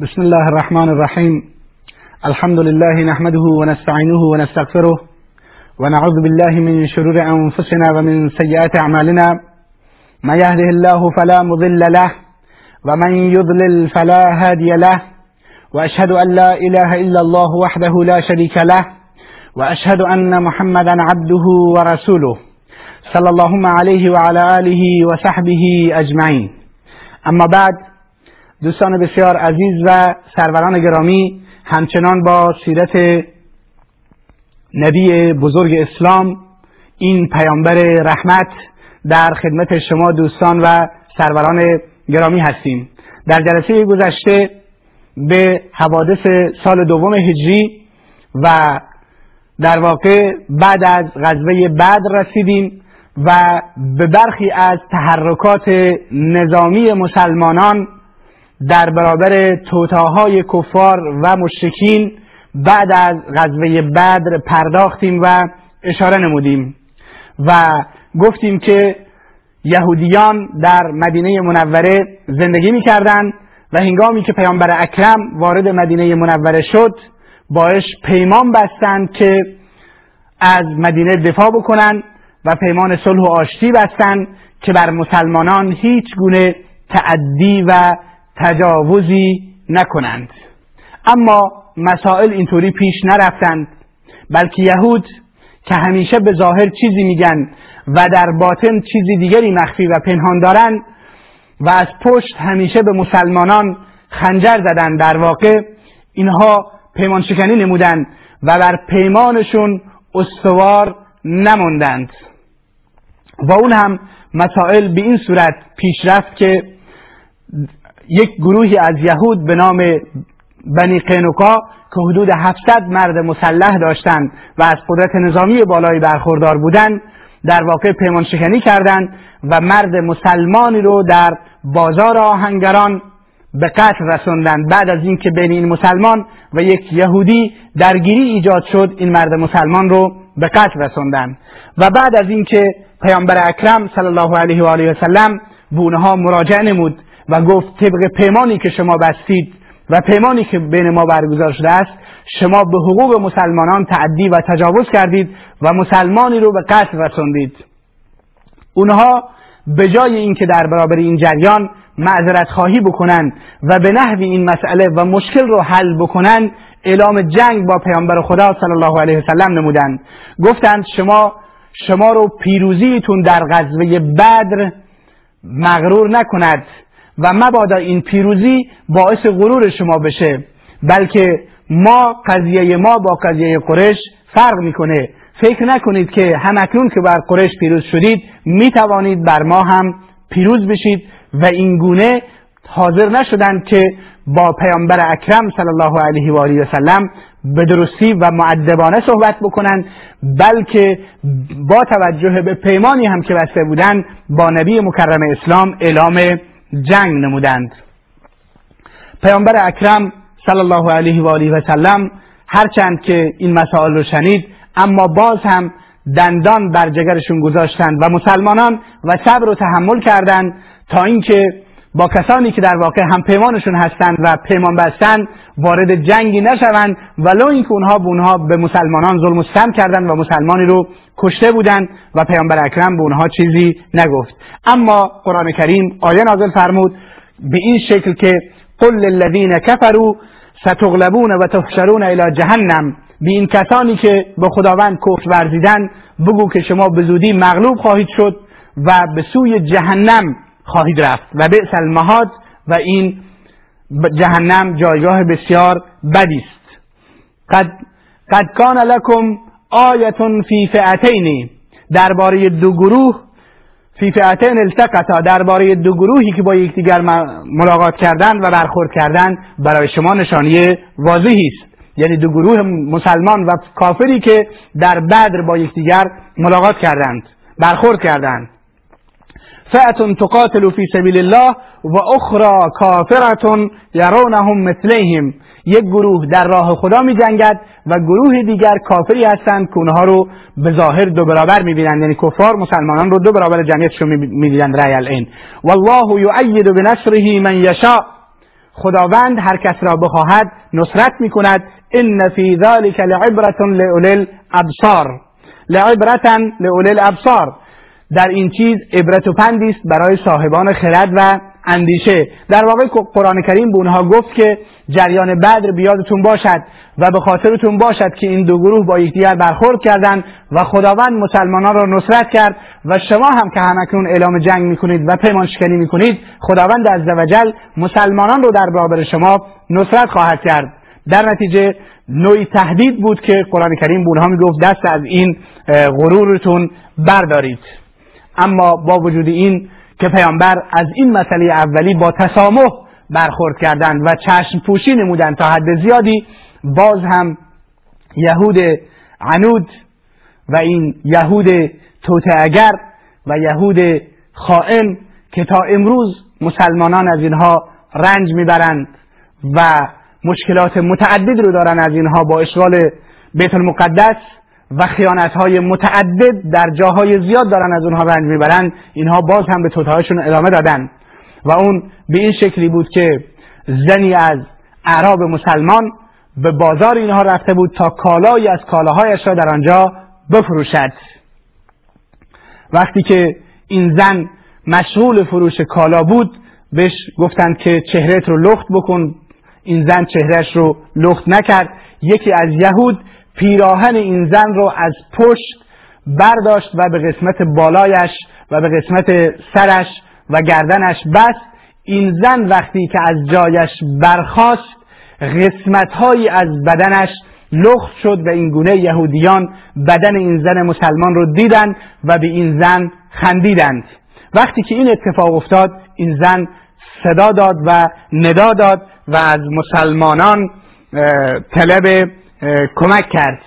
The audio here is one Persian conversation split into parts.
بسم الله الرحمن الرحيم الحمد لله نحمده ونستعينه ونستغفره ونعوذ بالله من شرور أنفسنا ومن سيئات أعمالنا من يهده الله فلا مضل له ومن يضلل فلا هادي له وأشهد أن لا إله إلا الله وحده لا شريك له وأشهد أن محمدا عبده ورسوله صلى الله عليه وعلى آله وصحبه أجمعين اما بعد دوستان بسیار عزیز و سروران گرامی همچنان با سیرت نبی بزرگ اسلام این پیامبر رحمت در خدمت شما دوستان و سروران گرامی هستیم. در جلسه گذشته به حوادث سال دوم هجری و در واقع بعد از غزوه بعد رسیدیم و به برخی از تحرکات نظامی مسلمانان در برابر توتاهای کفار و مشرکین بعد از غزوه بدر پرداختیم و اشاره نمودیم و گفتیم که یهودیان در مدینه منوره زندگی می‌کردند و هنگامی که پیامبر اکرم وارد مدینه منوره شد باش پیمان بستند که از مدینه دفاع بکنند و پیمان صلح و آشتی بستند که بر مسلمانان هیچ گونه تعدی و تجاوزی نکنند. اما مسائل اینطوری پیش نرفتند بلکه یهود که همیشه به ظاهر چیزی میگن و در باطن چیزی دیگری مخفی و پنهان دارند و از پشت همیشه به مسلمانان خنجر زدن. در واقع اینها پیمان شکنی نمودند و بر پیمانشون استوار نموندند و اون هم مسائل به این صورت پیش رفت که یک گروهی از یهود به نام بنی قینوکا که حدود 700 مرد مسلح داشتند و از قدرت نظامی بالایی برخوردار بودند در واقع پیمان شکنی کردند و مرد مسلمانی رو در بازار آهنگران به قتل رسوندند. بعد از اینکه بین این مسلمان و یک یهودی درگیری ایجاد شد این مرد مسلمان رو به قتل رسوندند. و بعد از اینکه پیامبر اکرم صلی الله علیه و آله و سلم به اونها مراجعه نمود و گفت طبق پیمانی که شما بستید و پیمانی که بین ما برگزار شده است شما به حقوق مسلمانان تعدی و تجاوز کردید و مسلمانی رو به قتل رسوندید. اونها به جای اینکه در برابر این جریان معذرت خواهی بکنند و به نحوی این مسئله و مشکل رو حل بکنند اعلام جنگ با پیامبر خدا صلی الله علیه وسلم نمودند. گفتند شما شما رو پیروزیتون در غزوه بدر مغرور نکند. و مبادا این پیروزی باعث غرور شما بشه بلکه ما قضیه ما با قضیه قرش فرق می‌کنه. فکر نکنید که همکنون که بر قرش پیروز شدید می‌توانید بر ما هم پیروز بشید و این گونه حاضر نشدند که با پیامبر اکرم صلی الله علیه و آله و سلم به درستی و معدبانه صحبت بکنند بلکه با توجه به پیمانی هم که بسته بودند با نبی مکرم اسلام اعلام جنگ نمودند. پیامبر اکرم صلی الله علیه و آله و سلم هرچند که این مسائل رو شنید اما باز هم دندان بر جگرشون گذاشتند و مسلمانان و صبر و تحمل کردند تا اینکه با کسانی که در واقع هم پیمانشون هستند و پیمان بستند وارد جنگی نشوند. ولو اینکه اونها به اونها به مسلمانان ظلم و ستم کردند و مسلمانی رو کشته بودند و پیامبر اکرم به اونها چیزی نگفت. اما قرآن کریم آیه نازل فرمود به این شکل که قل للذین کفروا ستغلبون و تحشرون الى جهنم. به این کسانی که به خداوند کفر ورزیدن بگو که شما به زودی مغلوب خواهید شد و به سوی جهنم خواهید رفت. و بئس المهاد و این جهنم جایگاه بسیار بدی است. قد قد کان لکم آیه فی فئتین. درباره دو گروه فی فئتین التقطا. درباره دو گروهی که با یکدیگر ملاقات کردند و برخورد کردند برای شما نشانی واضحی است. یعنی دو گروه مسلمان و کافری که در بدر با یکدیگر ملاقات کردند برخورد کردند. فئة تقاتل في سبیل الله و اخرى کافرة یرونهم مثلیهم. یک گروه در راه خدا می جنگد و گروه دیگر کافری هستند که اونها رو به ظاهر دو برابر می بینند یعنی کفار مسلمانان رو دو برابر جمعیتشون می بینند رأی العین. والله یؤید بنصره من یشاء. خداوند هر کس را بخواهد نصرت می کند ان فی ذلک لعبرة لأولی الابصار لعبرة لأولی الابصار در این چیز عبرت و پندی است برای صاحبان خرد و اندیشه. در واقع قرآن کریم به اونها گفت که جریان بدر بیادتون باشد و به خاطرتون باشد که این دو گروه با یکدیگر برخورد کردند و خداوند مسلمانان را نصرت کرد و شما هم که همکنون اعلام جنگ می‌کنید و پیمان شکنی می‌کنید خداوند عزوجل مسلمانان رو در برابر شما نصرت خواهد کرد. در نتیجه نوعی تهدید بود که قرآن کریم به اونها می‌گفت دست از این غرورتون بردارید. اما با وجود این که پیامبر از این مسئله اولی با تسامح برخورد کردند و چشم پوشی نمودند تا حد زیادی باز هم یهود عنود و این یهود اگر و یهود خائن که تا امروز مسلمانان از اینها رنج می‌برند و مشکلات متعدد رو دارن از اینها با اشغال بیت المقدس و خیانت های متعدد در جاهای زیاد دارن از اونها رنج می‌برن اینها باز هم به توتهایشون ادامه دادن. و اون به این شکلی بود که زنی از اعراب مسلمان به بازار اینها رفته بود تا کالایی از کالاهایش را در آنجا بفروشد. وقتی که این زن مشغول فروش کالا بود بهش گفتند که چهرت رو لخت بکن. این زن چهرهش رو لخت نکرد. یکی از یهود پیراهن این زن رو از پشت برداشت و به قسمت بالایش و به قسمت سرش و گردنش بست. این زن وقتی که از جایش برخاست قسمتهایی از بدنش لخت شد و این گونه یهودیان بدن این زن مسلمان رو دیدند و به این زن خندیدند. وقتی که این اتفاق افتاد این زن صدا داد و ندا داد و از مسلمانان طلب کمک کرد.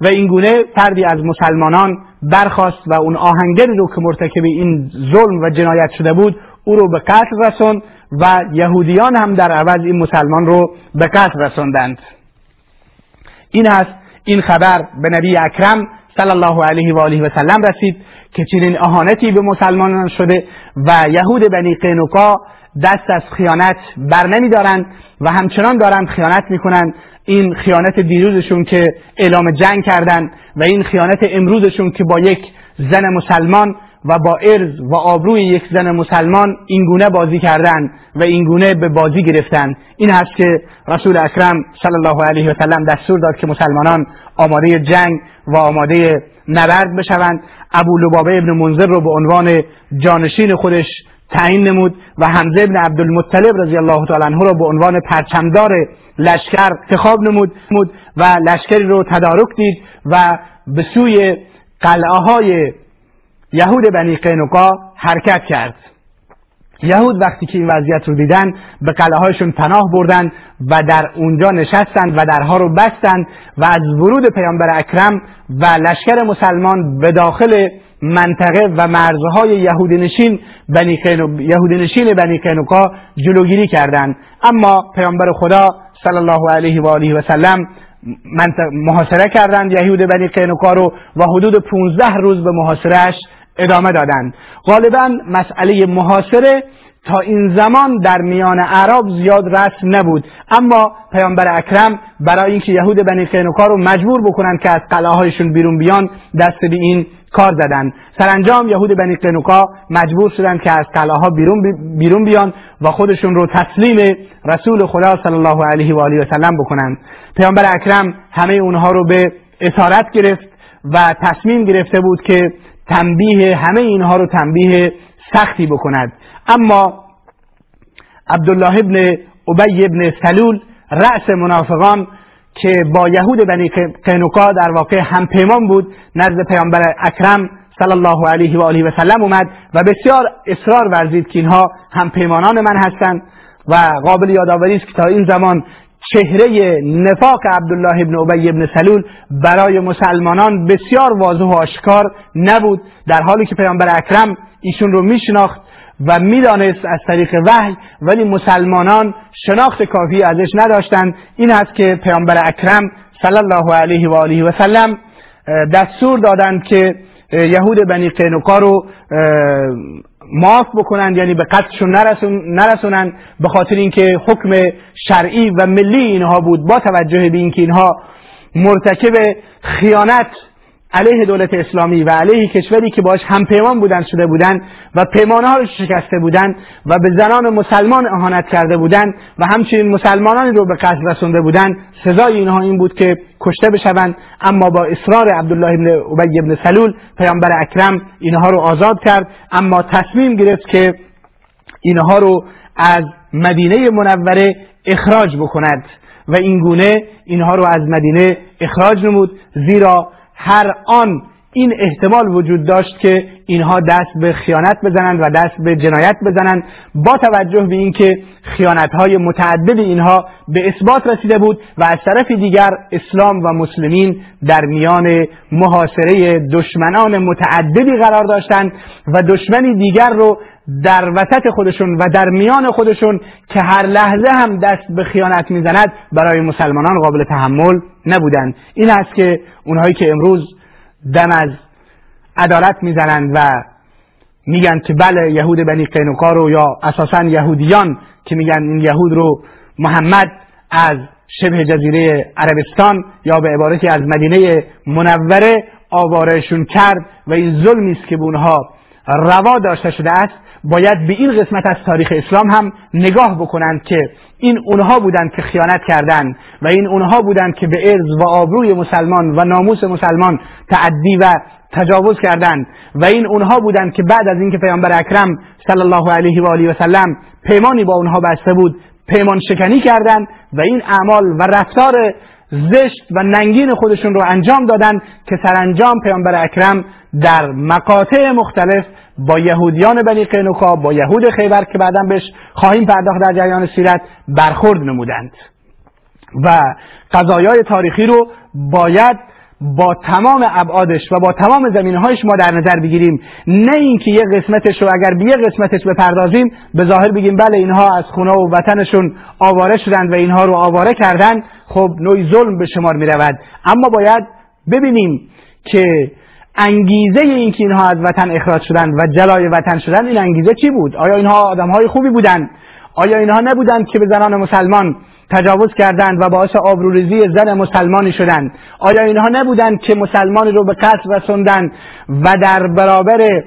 و این گونه فردی از مسلمانان برخواست و اون آهنگری رو که مرتکب این ظلم و جنایت شده بود او رو به قتل رسوند و یهودیان هم در عوض این مسلمان رو به قتل رسوندند. این است این خبر به نبی اکرم صلی الله علیه و آله و سلم رسید که چنین اهانتی به مسلمانان شده و یهود بنی قینوقا دست از خیانت بر نمیدارند و همچنان دارند خیانت می‌کنند. این خیانت دیروزشون که اعلام جنگ کردند و این خیانت امروزشون که با یک زن مسلمان و با ارز و آبروی یک زن مسلمان این گونه بازی کردند و این گونه به بازی گرفتند این هست که رسول اکرم صلی الله علیه و سلم دستور داد که مسلمانان آماده جنگ و آماده نبرد بشوند. ابو لبابه ابن منذر رو به عنوان جانشین خودش تعیین نمود و حمزه ابن عبدالمطلب رضی الله تعالی عنه رو به عنوان پرچمدار لشکر انتخاب نمود و لشکری رو تدارک دید و به سوی قلعه های یهود بنی قینقا حرکت کرد. یهود وقتی که این وضعیت رو دیدن به قلعه هایشون پناه بردن و در اونجا نشستند و درها رو بستند و از ورود پیامبر اکرم و لشکر مسلمان به داخل منطقه و مرزهای یهودی نشین بنی یهودی نشین بنی قینقا جلوگیری کردند. اما پیامبر خدا صلی الله علیه و آله و سلم محاصره کردند یهود بنی قینقا رو و حدود 15 روز به محاصرهش ادامه دادند. غالبا مسئله محاصره تا این زمان در میان عرب زیاد رسم نبود. اما پیامبر اکرم برای اینکه یهود بنی قینقا رو مجبور بکنند که از قلعه هایشون بیرون بیان دست به این کار زدند سرانجام یهود بنی قینقا مجبور شدند که از قلعه ها بیرون, بیرون بیان و خودشون رو تسلیم رسول خدا صلی الله علیه و آله و سلم بکنند پیامبر اکرم همه اونها رو به اسارت گرفت و تصمیم گرفته بود که تنبیه همه اینها رو تنبیه سختی بکند. اما عبدالله ابن ابی ابن سلول رأس منافقان که با یهود بنی قینوقا در واقع همپیمان بود نزد پیامبر اکرم صلی الله علیه و آله و سلم اومد و بسیار اصرار ورزید که اینها همپیمانان من هستند و قابل یادآوری است که تا این زمان چهره نفاق عبدالله ابن ابی ابن سلول برای مسلمانان بسیار واضح و آشکار نبود در حالی که پیامبر اکرم ایشون رو میشناخت و می‌دانست از طریق وحی ولی مسلمانان شناخت کافی ازش نداشتند. این است که پیامبر اکرم صلی الله علیه و آله و سلم دستور دادند که یهود بنی قینقا رو معاف بکنند یعنی به قتلشون نرسون نرسونند به خاطر اینکه حکم شرعی و ملی اینها بود. با توجه به اینکه اینها مرتکب خیانت علیه دولت اسلامی و علیه کشوری که باش هم پیمان بودن شده بودن و پیمانه رو شکسته بودن و به زنان مسلمان اهانت کرده بودند و همچنین مسلمانانی رو به قتل رسونده بودند سزای اینها این بود که کشته بشوند. اما با اصرار عبدالله ابن ابی ابن سلول پیامبر اکرم اینها رو آزاد کرد. اما تصمیم گرفت که اینها رو از مدینه منوره اخراج بکند و این گونه اینها رو از مدینه اخراج نمود. زیرا هر آن این احتمال وجود داشت که اینها دست به خیانت بزنند و دست به جنایت بزنند با توجه به اینکه خیانت های متعدد اینها به اثبات رسیده بود و از طرف دیگر اسلام و مسلمین در میان محاصره دشمنان متعددی قرار داشتند و دشمنی دیگر رو در وسط خودشون و در میان خودشون که هر لحظه هم دست به خیانت می‌زند برای مسلمانان قابل تحمل نبودند. این است که اونهایی که امروز دم از عدالت می‌زنند و میگن که بله یهود بنی قینوقا رو یا اساسا یهودیان که میگن این یهود رو محمد از شبه جزیره عربستان یا به عبارتی از مدینه منوره آوارشون کرد و این ظلمی است که به اونها روا داشته شده است. باید به این قسمت از تاریخ اسلام هم نگاه بکنند که این اونها بودند که خیانت کردند و این اونها بودند که به ارز و آبروی مسلمان و ناموس مسلمان تعدی و تجاوز کردند و این اونها بودند که بعد از اینکه پیامبر اکرم صلی الله علیه و آله و سلم پیمانی با اونها بسته بود پیمان شکنی کردند و این اعمال و رفتار زشت و ننگین خودشون رو انجام دادن که سرانجام پیامبر اکرم در مقاطع مختلف با یهودیان بنی قینوکا با یهود خیبر که بعدا بهش خواهیم پرداخت در جریان سیرت برخورد نمودند. و قضایای تاریخی رو باید با تمام ابعادش و با تمام زمینهایش ما در نظر بگیریم. نه اینکه یه قسمتش رو اگر به یه قسمتش بپردازیم به ظاهر بگیم بله اینها از خونه و وطنشون آواره شدند و اینها رو آواره کردن خب نوعی ظلم به شمار می رود اما باید ببینیم که انگیزه اینکه اینها از وطن اخراج شدند و جلای وطن شدند این انگیزه چی بود؟ آیا اینها آدمهای خوبی بودند؟ آیا اینها نبودند که به زنان مسلمان تجاوز کردند و باعث آبروریزی زن مسلمانی شدند؟ آیا اینها نبودند که مسلمانی رو به قتل رسوندند و در برابر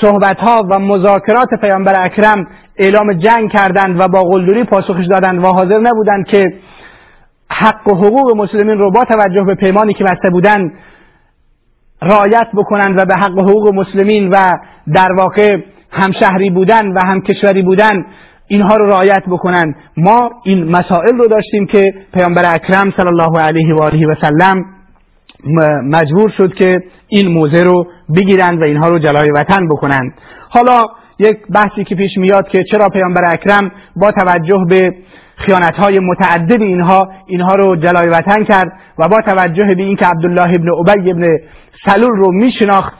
صحبت ها و مذاکرات پیامبر اکرم اعلام جنگ کردند و با قلدری پاسخش دادند و حاضر نبودند که حق و حقوق مسلمین رو با توجه به پیمانی که بسته بودند رعایت بکنند و به حق حقوق مسلمین و در واقع همشهری بودن و هم کشوری بودن اینها رو رعایت بکنند ما این مسائل رو داشتیم که پیامبر اکرم صلی الله علیه و آله و سلم مجبور شد که این موزه رو بگیرند و اینها رو جلای وطن بکنند حالا یک بحثی که پیش میاد که چرا پیامبر اکرم با توجه به خیانت های متعدد اینها اینها رو جلای وطن کرد و با توجه به اینکه عبدالله ابن ابی ابن سلول رو میشناخت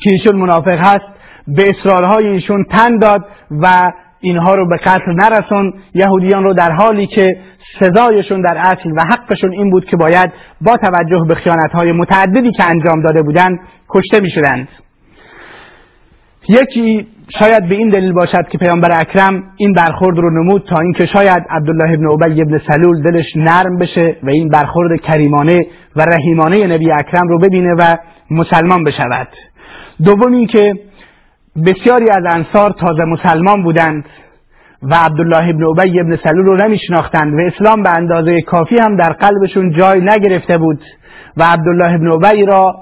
که ایشون منافق هست به اصرارهای ایشون تن داد و اینها رو به قتل نرسون یهودیان رو در حالی که سزایشون در اصل و حقشون این بود که باید با توجه به های متعددی که انجام داده بودند کشته می شدند. یکی شاید به این دلیل باشد که پیامبر اکرم این برخورد رو نمود تا اینکه شاید عبدالله ابن ابی ابن سلول دلش نرم بشه و این برخورد کریمانه و رحیمانه نبی اکرم رو ببینه و مسلمان بشود. دوم اینکه بسیاری از انصار تازه مسلمان بودند و عبدالله ابن ابی ابن سلول رو نمیشناختند و اسلام به اندازه کافی هم در قلبشون جای نگرفته بود و عبدالله ابن ابی را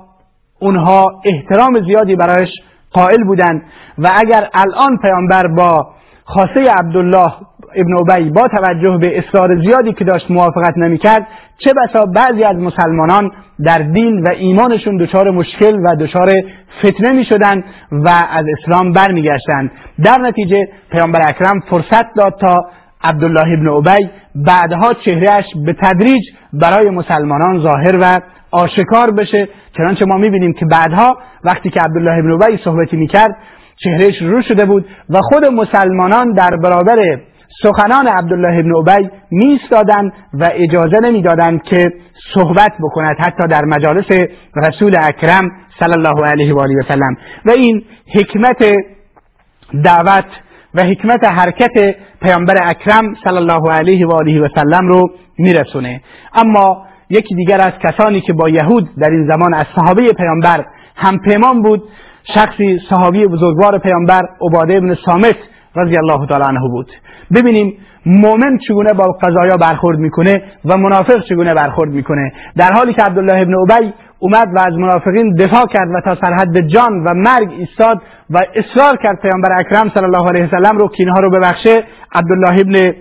اونها احترام زیادی برایش قائل بودند و اگر الان پیامبر با خاصه عبدالله ابن ابی با توجه به اصرار زیادی که داشت موافقت نمی‌کرد چه بسا بعضی از مسلمانان در دین و ایمانشون دچار مشکل و دچار فتنه می شدن و از اسلام برمیگشتند. در نتیجه پیامبر اکرم فرصت داد تا عبدالله ابن ابی بعدها چهرهش به تدریج برای مسلمانان ظاهر و آشکار بشه چنانچه ما می‌بینیم که بعدها وقتی که عبدالله ابن ابی صحبتی می‌کرد چهرهش رو شده بود و خود مسلمانان در برابر سخنان عبدالله ابن ابی میستادند و اجازه نمی‌دادند که صحبت بکند حتی در مجالس رسول اکرم صلی الله علیه و آله و سلم. و این حکمت دعوت و حکمت حرکت پیامبر اکرم صلی الله علیه و آله و سلم رو میرسونه. اما یکی دیگر از کسانی که با یهود در این زمان از صحابه پیامبر هم پیمان بود شخصی صحابی بزرگوار پیامبر عباده ابن سامت رضی الله تعالی عنه بود. ببینیم مؤمن چگونه با قضایا برخورد می‌کنه و منافق چگونه برخورد می‌کنه. در حالی که عبدالله ابن ابی اومد و از منافقین دفاع کرد و تا سرحد جان و مرگ ایستاد و اصرار کرد پیامبر اکرم صلی الله علیه وسلم رو که اینها رو ببخشه عبدالله ابن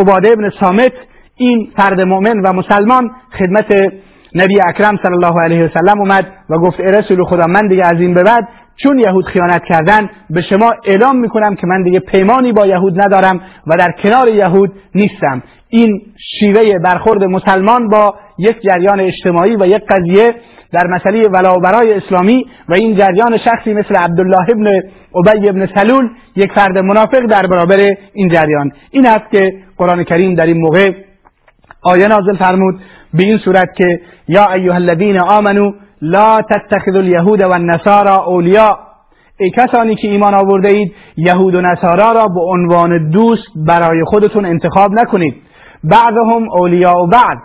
عباده ابن سامت این فرد مؤمن و مسلمان خدمت نبی اکرم صلی الله علیه وسلم اومد و گفت ای رسول خدا من دیگه از این به بعد چون یهود خیانت کردن به شما اعلام می‌کنم که من دیگه پیمانی با یهود ندارم و در کنار یهود نیستم. این شیوه برخورد مسلمان با یک جریان اجتماعی و یک قضیه در مسئله ولاورای اسلامی و این جریان شخصی مثل عبدالله ابن عبی ابن سلول یک فرد منافق در برابر این جریان. این است که قرآن کریم در این موقع آیه نازل فرمود به این صورت که یا ایها الذین آمنو لا تتخذوا اليهود و النصارى اولیاء ای کسانی که ایمان آورده اید یهود و نصارا را به عنوان دوست برای خودتون انتخاب نکنید. بعضهم اولیاء و بعد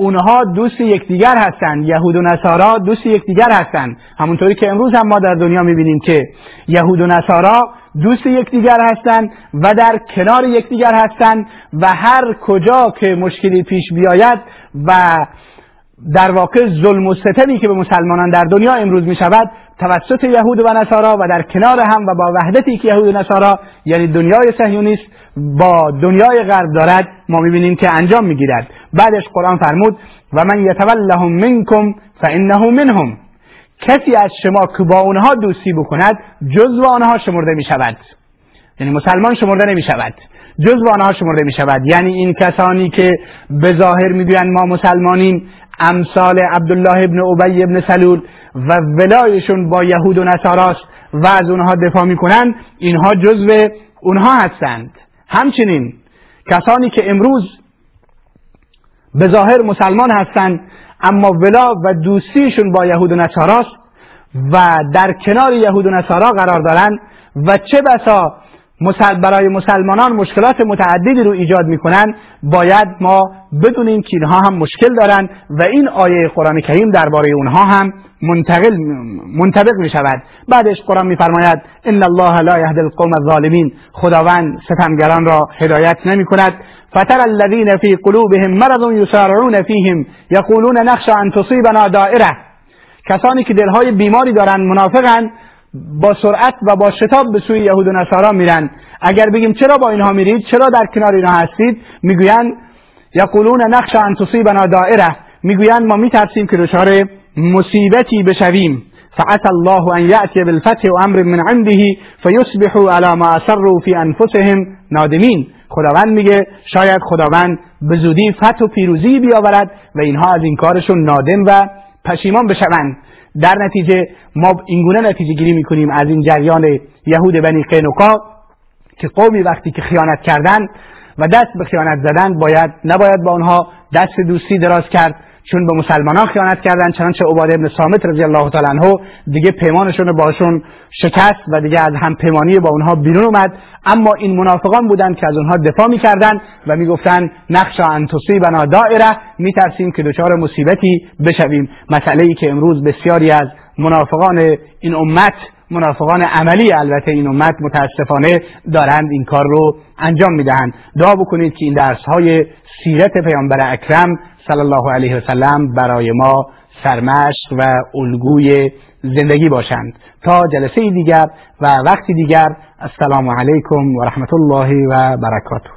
اونها دوست یکدیگر هستند. یهود و نصارا دوست یکدیگر هستند. همونطوری که امروز هم ما در دنیا می‌بینیم که یهود و نصارا دوست یکدیگر هستند و در کنار یکدیگر هستند و هر کجا که مشکلی پیش بیاید و در واقع ظلم و ستمی که به مسلمانان در دنیا امروز می شود توسط یهود و نصارا و در کنار هم و با وحدتی که یهود و نصارا یعنی دنیای صهیونیست با دنیای غرب دارد ما می‌بینیم که انجام می‌گیرد. بعدش قرآن فرمود و من یتولهم منکم فانه منهم. کسی از شما که با اونها دوستی بکند جزو آنها شمرده می شود یعنی مسلمان شمرده نمی شود جزو آنها شمرده می شود یعنی این کسانی که به ظاهر می‌گویند ما مسلمانیم امثال عبدالله ابن ابی ابن سلول و ولایشون با یهود و نصاراست و از اونها دفاع می‌کنن. اینها جزو اونها هستند. همچنین کسانی که امروز به ظاهر مسلمان هستند اما ولا و دوستیشون با یهود و نصاراست و در کنار یهود و نصارا قرار دارند و چه بسا برای مسلمانان مشکلات متعددی رو ایجاد می‌کنن باید ما بدونیم که اینها هم مشکل دارن و این آیه قرآن کریم درباره اونها هم منتقل منطبق می شود بعدش قرآن میفرماید ان الله لا یهدی القوم الظالمین. خداوند ستمگران را هدایت نمی کند فتر الذین فی قلوبهم مرض یسارعون فیهم یقولون نخشى ان تصیبنا دائره. کسانی که دلهای بیماری دارند منافقند با سرعت و با شتاب به سوی یهود و نصارا میرن. اگر بگیم چرا با اینها میرید چرا در کنار اینها هستید؟ می‌گویند یقولون نقش ان تصیبنا دائره. می‌گویند ما میترسیم که دچار مصیبتی بشویم. فعسى الله ان یأتی بالفتح و امر من عنده فیصبحوا على ما اسروا فی انفسهم نادمین. خداوند میگه شاید خداوند به زودی فتح و پیروزی بیاورد و اینها از این کارشون نادم و پشیمان بشوند. در نتیجه ما اینگونه نتیجه گیری می‌کنیم از این جریان یهود بنی قینوقا که قومی وقتی که خیانت کردن و دست به خیانت زدن باید نباید با آنها دست دوستی دراز کرد. چون به مسلمانان خیانت کردن چنانچه عباده ابن سامت رضی الله تعالی عنه دیگه پیمانشون باشون شکست و دیگه از هم پیمانی با اونها بیرون اومد. اما این منافقان بودند که از اونها دفاع می‌کردند و می‌گفتند نقش ان تصیبنا دائره. میترسیم که دچار مصیبتی بشویم. مسئله ای که امروز بسیاری از منافقان این امت منافقان عملی البته این امت متاسفانه دارند این کار رو انجام می‌دهند دعا بکنید که این درس های سیرت پیامبر اکرم صلی الله علیه و سلم برای ما سرمشق و الگوی زندگی باشند. تا جلسه دیگر و وقتی دیگر السلام علیکم و رحمت الله و برکاته.